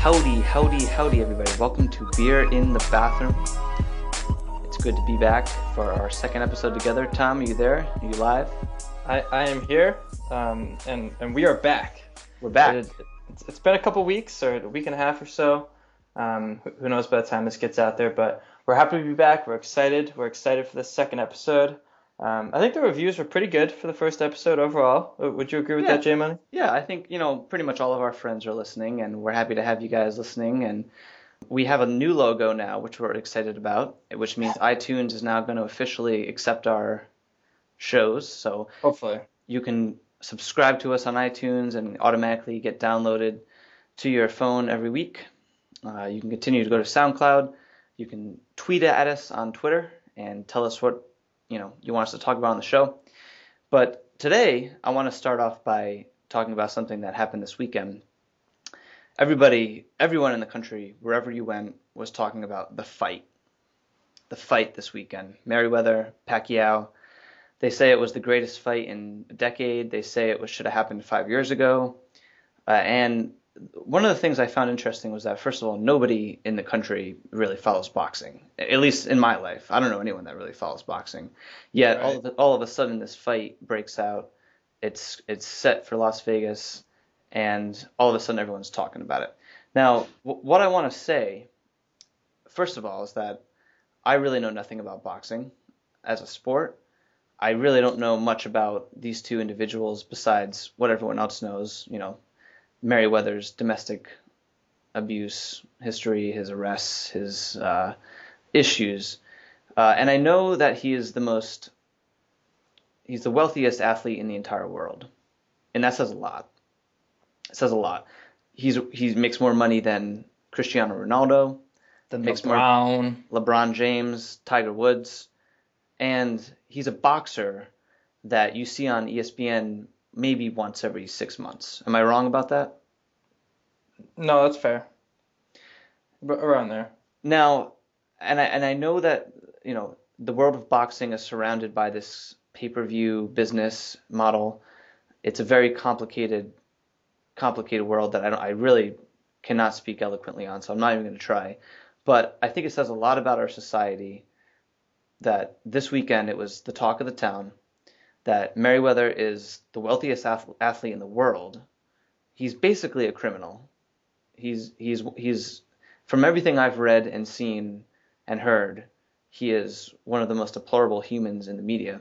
Howdy, howdy, howdy, everybody. Welcome to Beer in the Bathroom. It's good to be back for our second episode together. Tom, are you there? Are you live? I, I am here, um, and, and we are back. We're back. It, it's, it's been a couple weeks, or a week and a half or so. Um, who, who knows by the time this gets out there, but we're happy to be back. We're excited. We're excited for the second episode. Um, I think the reviews were pretty good for the first episode overall. Uh, Would you agree with Yeah. that, J Money? Yeah, I think, you know, pretty much all of our friends are listening, and we're happy to have you guys listening. And we have a new logo now, which we're excited about, which means iTunes is now going to officially accept our shows. So Hopefully. you can subscribe to us on iTunes and automatically get downloaded to your phone every week. Uh, you can continue to go to SoundCloud. You can tweet at us on Twitter and tell us what you know you want us to talk about on the show. But today, I want to start off by talking about something that happened this weekend. Everybody, everyone in the country, wherever you went, was talking about the fight. The fight this weekend. Mayweather, Pacquiao. They say it was the greatest fight in a decade. They say it was, should have happened five years ago. Uh, and one of the things I found interesting was that, first of all, nobody in the country really follows boxing. At least in my life, I don't know anyone that really follows boxing. Yet all of a, all of a sudden, this fight breaks out. It's it's set for Las Vegas, and all of a sudden, everyone's talking about it. Now, w- what I want to say, first of all, is that I really know nothing about boxing as a sport. I really don't know much about these two individuals besides what everyone else knows. You know, Mayweather's domestic abuse history, his arrests, his uh, issues, uh, and I know that he is the most, he's the wealthiest athlete in the entire world, and that says a lot. It says a lot. He's he makes more money than Cristiano Ronaldo, than Makes more- LeBron James, Tiger Woods, and he's a boxer that you see on ESPN maybe once every six months. Am I wrong about that? No, that's fair. But around there. Now, and I and I know that you know the world of boxing is surrounded by this pay-per-view business model. It's a very complicated, complicated world that I don't, I really cannot speak eloquently on, so I'm not even going to try. But I think it says a lot about our society that this weekend it was the talk of the town that Mayweather is the wealthiest ath- athlete in the world. He's basically a criminal. He's he's he's from everything I've read and seen and heard, he is one of the most deplorable humans in the media.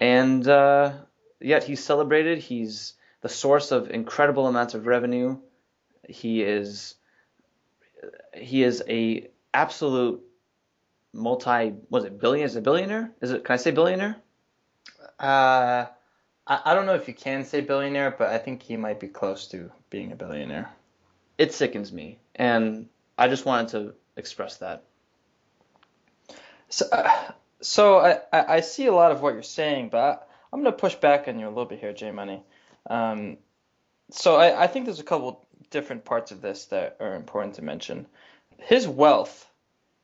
And uh, yet he's celebrated. He's the source of incredible amounts of revenue. He is he is a absolute multi was it billion is it billionaire? Is it can I say billionaire? Uh, I, I don't know if you can say billionaire, but I think he might be close to being a billionaire. It sickens me. And I just wanted to express that. So, uh, so I, I see a lot of what you're saying, but I, I'm going to push back on you a little bit here, J Money. Um, so I, I think there's a couple different parts of this that are important to mention. His wealth,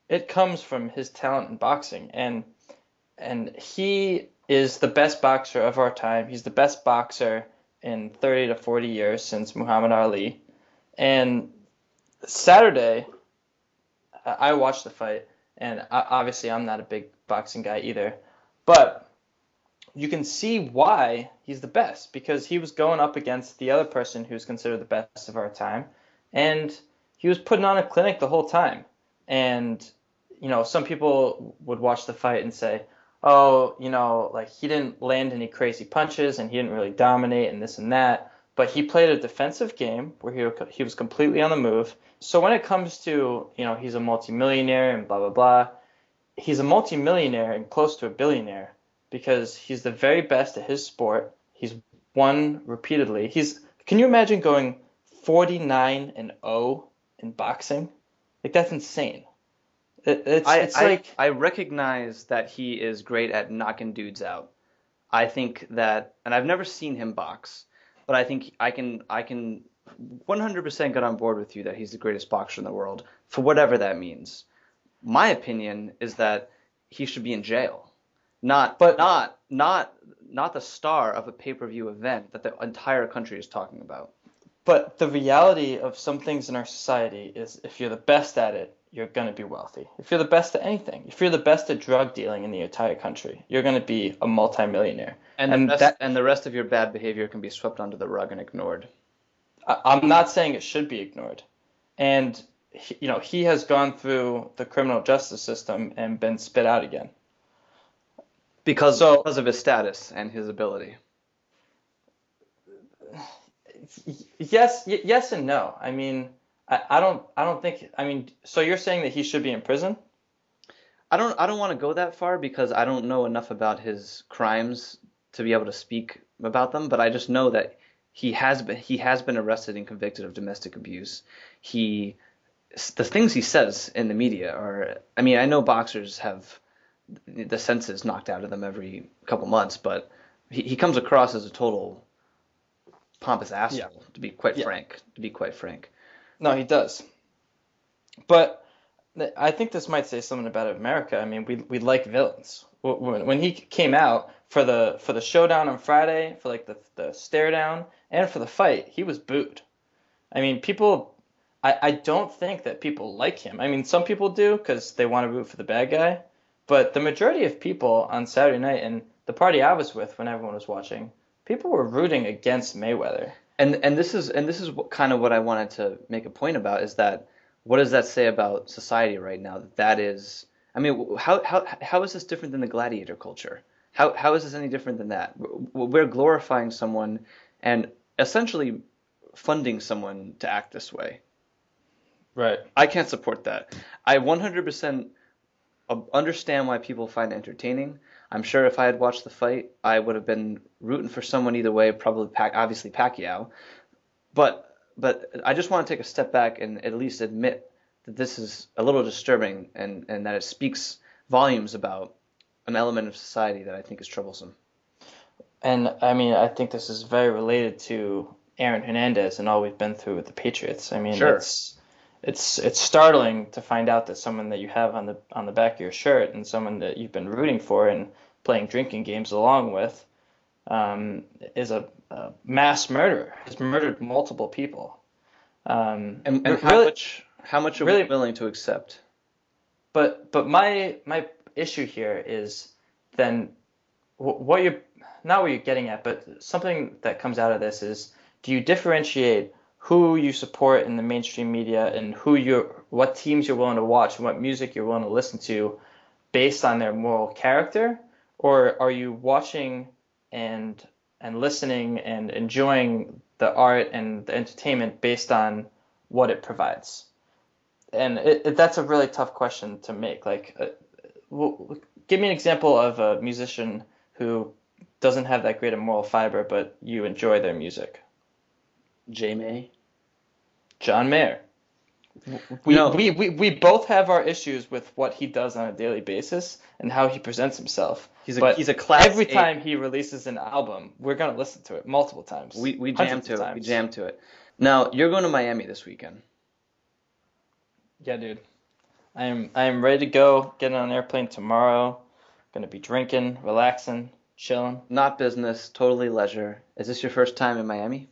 it comes from his talent in boxing, and and he is the best boxer of our time. He's the best boxer in 30 to 40 years since Muhammad Ali. And Saturday, I watched the fight, and obviously I'm not a big boxing guy either, but you can see why he's the best because he was going up against the other person who's considered the best of our time, and he was putting on a clinic the whole time. And you know, some people would watch the fight and say, "Oh, you know, like he didn't land any crazy punches and he didn't really dominate and this and that." But he played a defensive game where he he was completely on the move. So when it comes to you know he's a multimillionaire and blah blah blah, he's a multimillionaire and close to a billionaire because he's the very best at his sport. He's won repeatedly. He's can you imagine going 49 and 0 in boxing? Like that's insane. It, it's I, it's I, like I recognize that he is great at knocking dudes out. I think that, and I've never seen him box, but I think I can I can 100% get on board with you that he's the greatest boxer in the world for whatever that means. My opinion is that he should be in jail, not But- not not not the star of a pay-per-view event that the entire country is talking about. but the reality of some things in our society is if you're the best at it, you're going to be wealthy. If you're the best at anything, if you're the best at drug dealing in the entire country, you're going to be a multimillionaire. And, And the rest, that- and the rest of your bad behavior can be swept under the rug and ignored. I- I'm not saying it should be ignored. And he, you know, he has gone through the criminal justice system and been spit out again. Because, So- because of his status and his ability. Yes, yes and no. I mean, I, I don't I don't think I mean, so you're saying that he should be in prison? I don't I don't want to go that far because I don't know enough about his crimes to be able to speak about them, but I just know that he has been he has been arrested and convicted of domestic abuse. He the things he says in the media are I mean, I know boxers have the senses knocked out of them every couple months, but he, he comes across as a total pompous asshole Yeah. to be quite Yeah. frank, to be quite frank. No, he does. But I think this might say something about America. I mean, we we like villains. When when he came out for the for the showdown on Friday, for like the the stare down, and for the fight, he was booed. I mean, people. I, I don't think that people like him. I mean, some people do because they want to root for the bad guy, but the majority of people on Saturday night and the party I was with when everyone was watching, people were rooting against Mayweather. And and this is and this is what, kind of what I wanted to make a point about is that what does that say about society right now? That that is, I mean, how how how is this different than the gladiator culture? How how is this any different than that? We're glorifying someone and essentially funding someone to act this way. Right. I can't support that. I 100% uh, understand why people find it entertaining. I'm sure if I had watched the fight, I would have been rooting for someone either way, probably Pac- obviously Pacquiao. But but I just want to take a step back and at least admit that this is a little disturbing and, and that it speaks volumes about an element of society that I think is troublesome. And I mean, I think this is very related to Aaron Hernandez and all we've been through with the Patriots. I mean, Sure. it's it's it's startling to find out that someone that you have on the on the back of your shirt and someone that you've been rooting for and playing drinking games along with um, is a, a mass murderer. Has murdered multiple people. Um, And, and how really- much how much are really- we willing to accept? But but my my issue here is then what you're not what you're getting at, but something that comes out of this is do you differentiate who you support in the mainstream media and who you what teams you're willing to watch and what music you're willing to listen to based on their moral character, or are you watching and and listening and enjoying the art and the entertainment based on what it provides? and it, it, that's a really tough question to make. Like, uh, w- give me an example of a musician who doesn't have that great a moral fiber, but you enjoy their music. J May? John Mayer. We, No. we, we, we both have our issues with what he does on a daily basis and how he presents himself. He's a But he's a class Every A- time he releases an album, we're gonna listen to it multiple times. We we jam to it. We jam to it. Now you're going to Miami this weekend. Yeah, dude. I am I am ready to go. Getting on an airplane tomorrow. Gonna be drinking, relaxing, chilling. Not business, totally leisure. Is this your first time in Miami?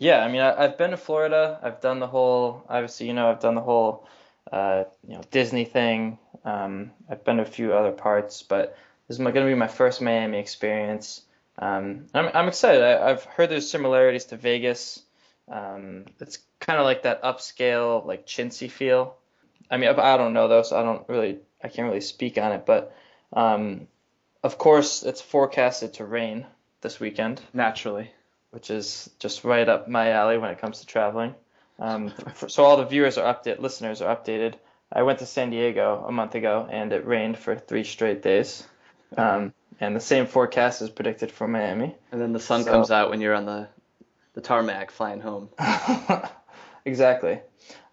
Yeah, I mean, I, I've been to Florida. I've done the whole, obviously, you know, I've done the whole, uh, you know, Disney thing. Um, I've been to a few other parts, but this is going to be my first Miami experience. Um, I'm, I'm excited. I, I've heard there's similarities to Vegas. Um, it's kind of like that upscale, like chintzy feel. I mean, I, I don't know though, so I don't really, I can't really speak on it. But um, of course, it's forecasted to rain this weekend Naturally. Which is just right up my alley when it comes to traveling. Um, for, so all the viewers are updated, listeners are updated. I went to San Diego a month ago and it rained for three straight days. Um, and the same forecast is predicted for Miami. And then the sun So- comes out when you're on the the tarmac flying home. exactly.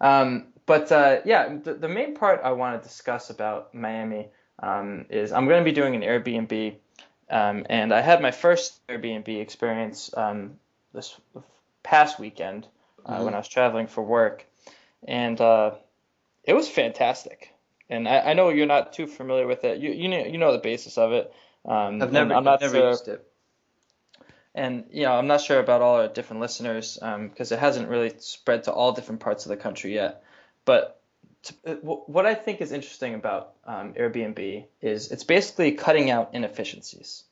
Um, but uh, yeah, the, the main part I want to discuss about Miami um, is I'm going to be doing an Airbnb, um, and I had my first Airbnb experience um, this past weekend uh, Mhm. when I was traveling for work, and uh, it was fantastic. And I, I know you're not too familiar with it. You you know you know the basis of it. Um, I've never, I'm not I've never sure- used it. and you know, I'm not sure about all our different listeners because it hasn't really spread to all different parts of the country yet. But what I think is interesting about um, Airbnb is it's basically cutting out inefficiencies.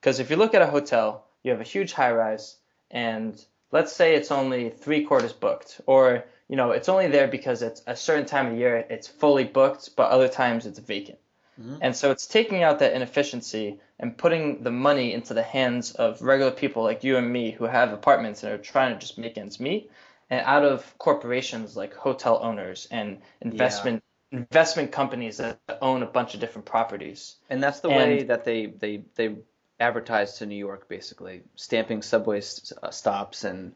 Because if you look at a hotel, you have a huge high rise, and let's say it's only three quarters booked, or you know, it's only there because it's a certain time of year it's fully booked, but other times it's vacant. Mm-hmm. And so it's taking out that inefficiency and putting the money into the hands of regular people like you and me who have apartments and are trying to just make ends meet, and out of corporations like hotel owners and investment yeah. investment companies that own a bunch of different properties. And that's the and, way that they they they advertise to New York, basically stamping subway st- uh, stops and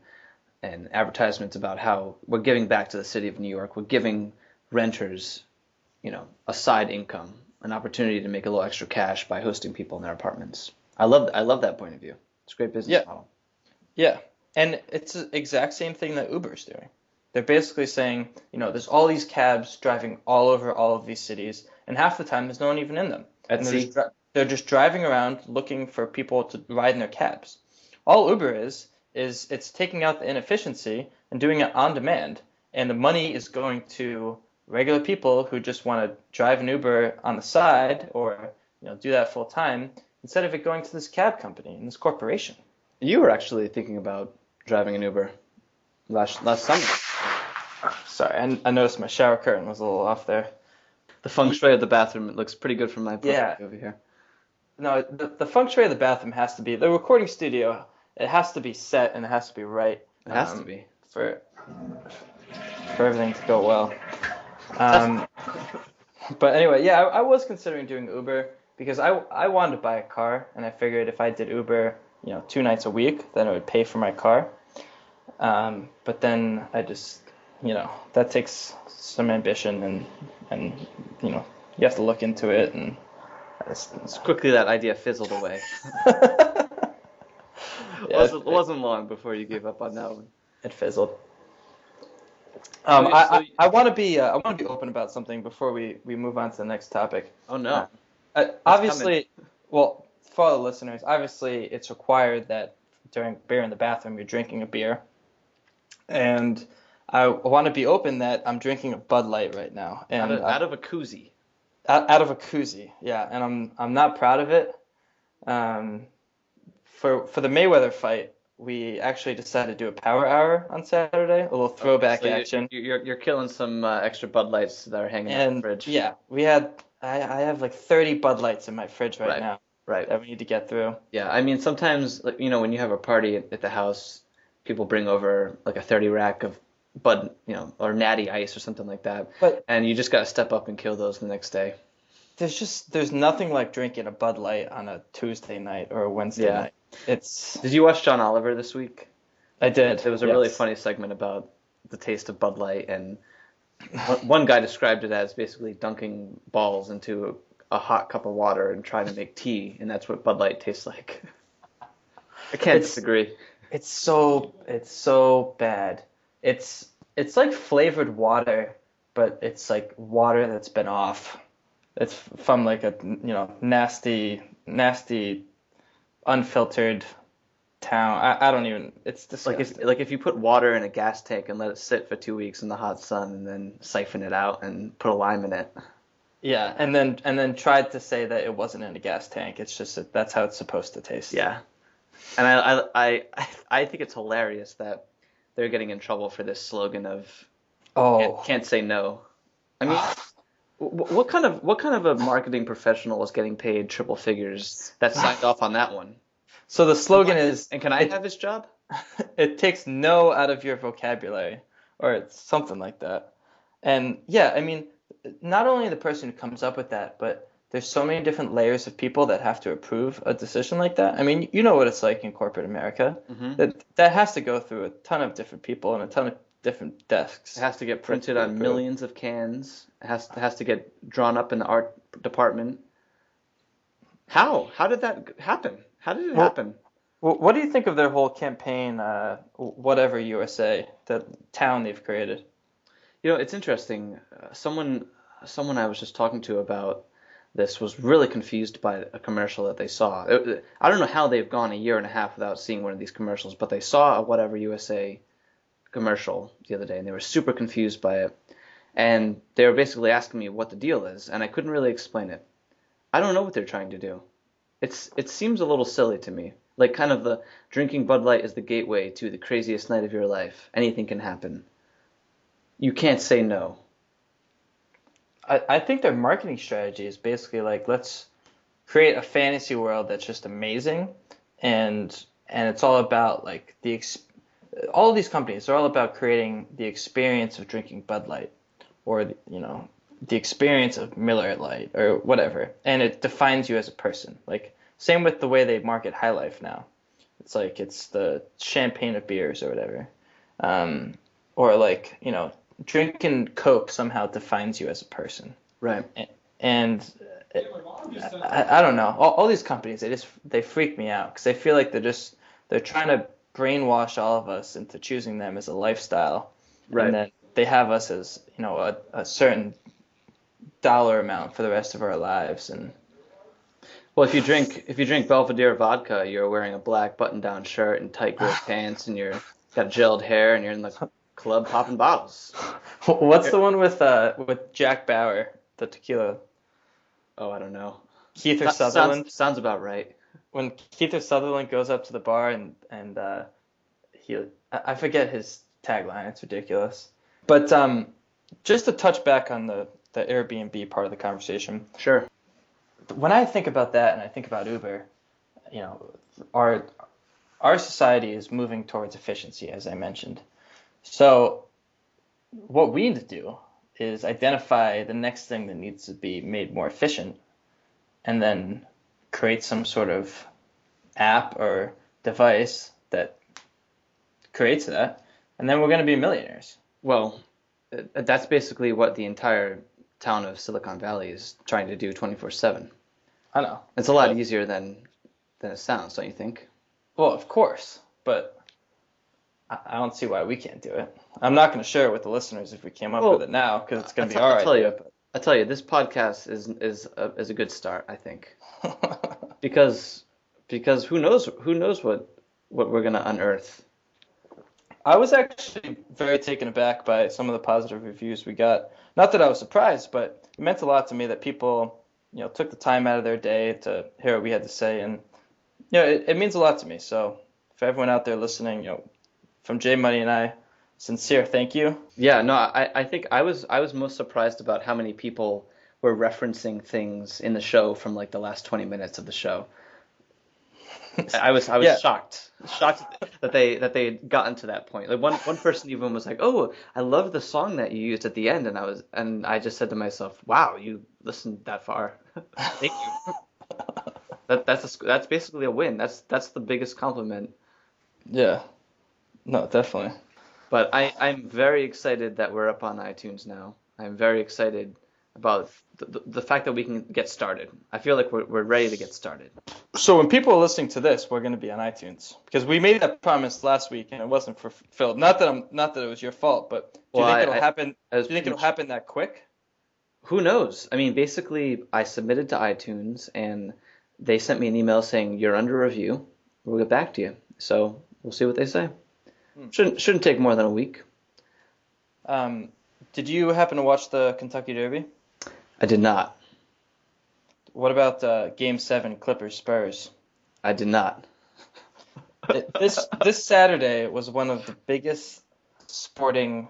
and advertisements about how we're giving back to the city of New York. We're giving renters, you know, a side income, an opportunity to make a little extra cash by hosting people in their apartments. I love I love that point of view. It's a great business yeah. model. Yeah, and it's the exact same thing that Uber's doing. They're basically saying, you know, there's all these cabs driving all over all of these cities, and half the time there's no one even in them. They're just, they're just driving around looking for people to ride in their cabs. All Uber is is it's taking out the inefficiency and doing it on demand, and the money is going to regular people who just want to drive an Uber on the side or you know do that full time instead of it going to this cab company and this corporation. You were actually thinking about driving an Uber last last summer. Sorry, I, I noticed my shower curtain was a little off there. The feng shui of the bathroom it looks pretty good from my point yeah. over here. No, the, the feng shui of the bathroom has to be the recording studio it has to be set and it has to be right. It has um, to be for for everything to go well. Um, but anyway, yeah, I, I, was considering doing Uber because I I wanted to buy a car and I figured if I did Uber, you know, two nights a week, then it would pay for my car. Um, but then I just, you know, that takes some ambition and and you know you have to look into it and. Just, quickly that idea fizzled away. yeah, wasn't, it, wasn't long before you gave up on that one. It fizzled. Um, I, I, I want to be uh, I want to be open about something before we, we move on to the next topic. Oh no. Uh, obviously, coming. well, for the listeners, obviously it's required that during beer in the bathroom you're drinking a beer, and I want to be open that I'm drinking a Bud Light right now, and out of, out of a koozie. Out, out, of a koozie, yeah, and I'm I'm not proud of it. Um, for for the Mayweather fight, we actually decided to do a power hour on Saturday, a little throwback so action. You're, you're, you're killing some uh, extra Bud Lights that are hanging and, in the fridge. Yeah, we had I, I have like 30 Bud Lights in my fridge right, right, now. Right. That we need to get through. Yeah, I mean sometimes you know when you have a party at the house, people bring over like a 30 rack of Bud, you know, or Natty Ice or something like that. But and you just got to step up and kill those the next day. There's just there's nothing like drinking a Bud Light on a Tuesday night or a Wednesday yeah. night. It's. Did you watch John Oliver this week? I did. There was a yes. really funny segment about the taste of Bud Light, and one guy described it as basically dunking balls into a hot cup of water and trying to make tea, and that's what Bud Light tastes like. I can't it's, disagree. It's so it's so bad. It's it's like flavored water, but it's like water that's been off. It's from like a you know nasty nasty unfiltered town. I, I don't even. It's disgusting. like if like if you put water in a gas tank and let it sit for two weeks in the hot sun and then siphon it out and put a lime in it. Yeah, and then and then tried to say that it wasn't in a gas tank. It's just that that's how it's supposed to taste. Yeah, and I I I I think it's hilarious that they're getting in trouble for this slogan of oh can't, can't say no. I mean. What kind of what kind of a marketing professional is getting paid triple figures that signed off on that one? So the slogan is And can I have this job? It takes no out of your vocabulary or it's something like that. And yeah, I mean, not only the person who comes up with that, but there's so many different layers of people that have to approve a decision like that. I mean, you know what it's like in corporate America. Mm-hmm. That that has to go through a ton of different people and a ton of different desks. It has to get printed on millions of cans. It has has to get drawn up in the art department. How? How did that happen? How did it well, happen? Well, what do you think of their whole campaign, uh, whatever USA, the town they've created? You know, it's interesting. Uh, someone, someone I was just talking to about this was really confused by a commercial that they saw. I don't know how they've gone a year and a half without seeing one of these commercials, but they saw a whatever USA commercial the other day and they were super confused by it. And they were basically asking me what the deal is, and I couldn't really explain it. I don't know what they're trying to do. It's it seems a little silly to me. Like kind of the drinking Bud Light is the gateway to the craziest night of your life. Anything can happen. You can't say no. I, I think their marketing strategy is basically like let's create a fantasy world that's just amazing and and it's all about like the ex- all these companies are all about creating the experience of drinking Bud Light or you know the experience of Miller Lite or whatever and it defines you as a person. Like same with the way they market High Life now. It's like it's the champagne of beers or whatever. Um, or like you know drinking Coke somehow defines you as a person. Right. And I, I don't know. All, all these companies, they just they freak me out because they feel like they're just they're trying to brainwash all of us into choosing them as a lifestyle. Right. And then they have us as you know a, a certain dollar amount for the rest of our lives and. Well, if you drink if you drink Belvedere vodka, you're wearing a black button-down shirt and tight gray pants, and you're got gelled hair, and you're in the club popping bottles. What's the one with uh with Jack Bauer, the tequila? Oh, I don't know. Kiefer Sutherland. Sounds, sounds about right. When Keith or Sutherland goes up to the bar and and uh, he I forget his tagline. It's ridiculous. But um, just to touch back on the the Airbnb part of the conversation. Sure. When I think about that and I think about Uber, you know, our our society is moving towards efficiency, as I mentioned. So, what we need to do is identify the next thing that needs to be made more efficient and then create some sort of app or device that creates that. And then we're going to be millionaires. Well, uh, that's basically what the entire town of Silicon Valley is trying to do 24/7. I know. It's a lot easier than than it sounds, don't you think? Well, of course, but I I don't see why we can't do it. I'm not going to share it with the listeners if we came up Well, with it now because it's going to be I'll tell you. I tell you, this podcast is is a, is a good start, I think, because because who knows who knows what what we're gonna unearth. I was actually very taken aback by some of the positive reviews we got. Not that I was surprised, but it meant a lot to me that people, you know, took the time out of their day to hear what we had to say, and you know, it, it means a lot to me. So, for everyone out there listening, you know, from Jay Money and I, sincere thank you. Yeah, no, I, I think I was I was most surprised about how many people were referencing things in the show from like the last 20 minutes of the show. I was I was Yeah. shocked, shocked that they that they had gotten to that point. Like one one person even was like, "Oh, I love the song that you used at the end," and I was and I just said to myself, "Wow, you listened that far. Thank you." That that's a, that's basically a win. That's that's the biggest compliment. Yeah. No, definitely. But I, I'm very excited that we're up on iTunes now. I'm very excited about the, the, the fact that we can get started. I feel like we're, we're ready to get started. So when people are listening to this, we're going to be on iTunes because we made that promise last week and it wasn't fulfilled. Not that I'm not that it was your fault, but do you Well, think I- it'll I- happen? Do you think it'll happen that quick? Who knows? I mean, basically, I submitted to iTunes and they sent me an email saying you're under review. We'll get back to you. So we'll see what they say. Hmm. Shouldn't shouldn't take more than a week. Um, did you happen to watch the Kentucky Derby? I did not. What about uh, Game Seven, Clippers Spurs? I did not. It- this this Saturday was one of the biggest sporting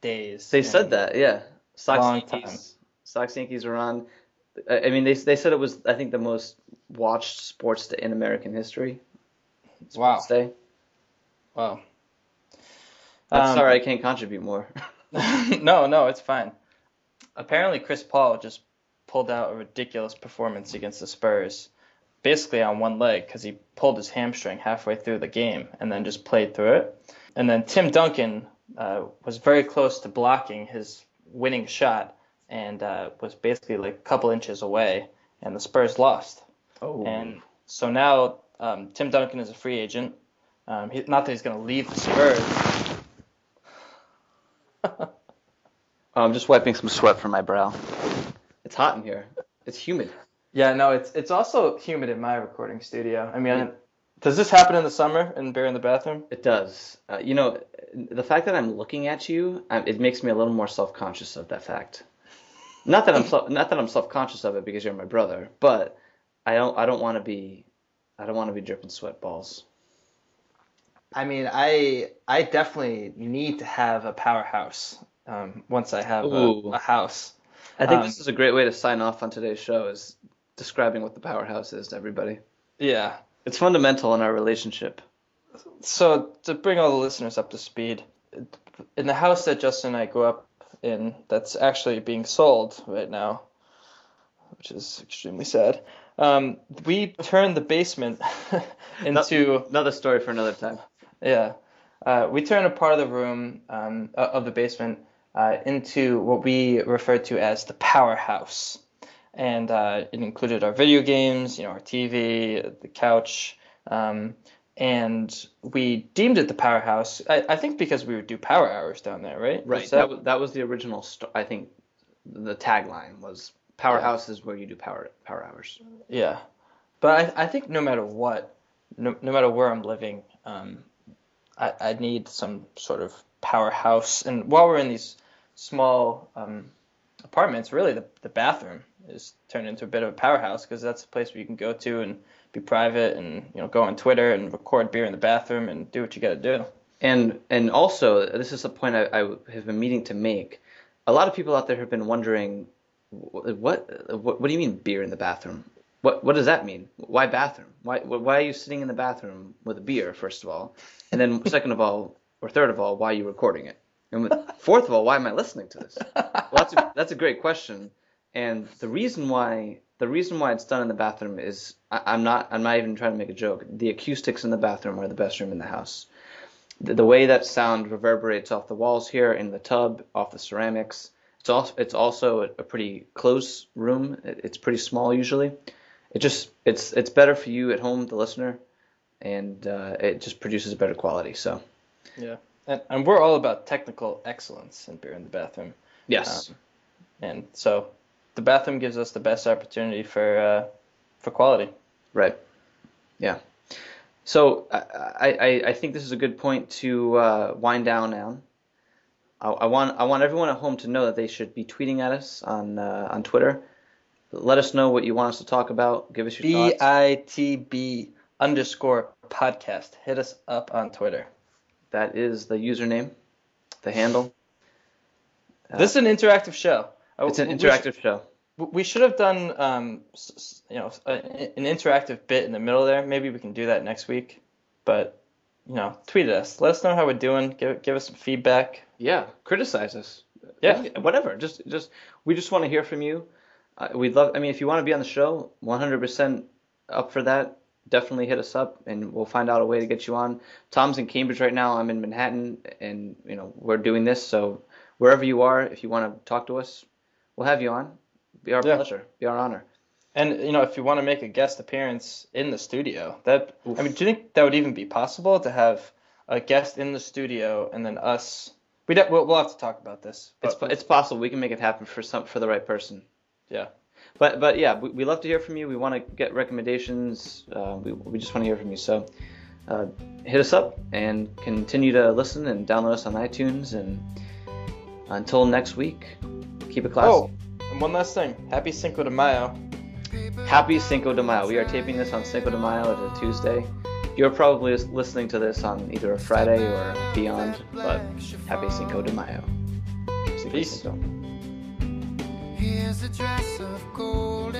days. They said that, yeah. Sox Long Yankees. time. Sox Yankees were on. I mean, they they said it was I think the most watched sports in American history. Wow. Day. Wow. I'm Um, sorry, I can't contribute more. no, no, it's fine. Apparently, Chris Paul just pulled out a ridiculous performance against the Spurs, basically on one leg because he pulled his hamstring halfway through the game and then just played through it. And then Tim Duncan uh, was very close to blocking his winning shot and uh, was basically like a couple inches away, and the Spurs lost. Oh. And so now um, Tim Duncan is a free agent. Um, he, not that he's going to leave the Spurs. Oh, I'm just wiping some sweat from my brow. It's hot in here. It's humid. Yeah, no, it's it's also humid in my recording studio. I mean, does this happen in the summer in beer in the bathroom? It does. Uh, you know, the fact that I'm looking at you, um, it makes me a little more self-conscious of that fact. Not that I'm self, not that I'm self-conscious of it because you're my brother, but I don't I don't want to be I don't want to be dripping sweat balls. I mean, I I definitely need to have a powerhouse um, once I have a, a house. I think Um, this is a great way to sign off on today's show is describing what the powerhouse is to everybody. Yeah. It's fundamental in our relationship. So to bring all the listeners up to speed, in the house that Justin and I grew up in, that's actually being sold right now, which is extremely sad. Um, we turned the basement into Another story for another time. Yeah. Uh, we turned a part of the room um, of the basement uh, into what we refer to as the powerhouse. And uh, it included our video games, you know, our TV, the couch. Um, and we deemed it the powerhouse, I, I think because we would do power hours down there, right? Right. That, that- was, that was the original. St- I think the tagline was "Powerhouse is where you do power power hours." Yeah, but I, I think no matter what, no, no matter where I'm living, um, I, I need some sort of powerhouse. And while we're in these small um, apartments, really the, the bathroom is turned into a bit of a powerhouse because that's a place where you can go to and be private and you know go on Twitter and record beer in the bathroom and do what you got to do. And and also, this is a point I, I have been meaning to make. A lot of people out there have been wondering, what what, what do you mean beer in the bathroom? What what does that mean? Why bathroom? Why why are you sitting in the bathroom with a beer? First of all, and then second of all, or third of all, why are you recording it? And fourth of all, why am I listening to this? Well, that's a, that's a great question. And the reason why the reason why it's done in the bathroom is I, I'm not I'm not even trying to make a joke. The acoustics in the bathroom are the best room in the house. The, the way that sound reverberates off the walls here in the tub, off the ceramics. It's also it's also a, a pretty close room. It, it's pretty small usually. It just it's it's better for you at home, the listener, and uh, it just produces a better quality. So Yeah, and, and we're all about technical excellence in beer in the bathroom. yes, Um, and so the bathroom gives us the best opportunity for uh, for quality. Right. Yeah. So I, I, I think this is a good point to uh, wind down now. I, I want I want everyone at home to know that they should be tweeting at us on uh, on Twitter. Let us know what you want us to talk about. Give us your B thoughts. I T B underscore podcast. Hit us up on Twitter. That is the username, the handle. Uh, this is an interactive show. It's an we sh- interactive show. We should have done, um, s- s- you know, a, an interactive bit in the middle there. Maybe we can do that next week. But, you know, tweet at us. Let us know how we're doing. Give give us some feedback. Yeah, criticize us. Yeah. whatever. Just just we just want to hear from you. We'd love. I mean, if you want to be on the show, 100% up for that. Definitely hit us up, and we'll find out a way to get you on. Tom's in Cambridge right now. I'm in Manhattan, and you know we're doing this. So wherever you are, if you want to talk to us, we'll have you on. Be our Yeah. pleasure. Be our honor. And you know, if you want to make a guest appearance in the studio, that I mean, do you think that would even be possible to have a guest in the studio and then us? We we'll, we'll have to talk about this. It's it's possible we can make it happen for some for the right person. Yeah. But but yeah, we, we love to hear from you. We want to get recommendations. Uh, we we just want to hear from you. So uh, hit us up and continue to listen and download us on iTunes. And until next week, keep it classy. Oh, and one last thing. Happy Cinco de Mayo. Happy Cinco de Mayo. We are taping this on Cinco de Mayo. It's a Tuesday. You're probably listening to this on either a Friday or beyond. But happy Cinco de Mayo. Cinco Peace. Cinco. Here's a dress of gold.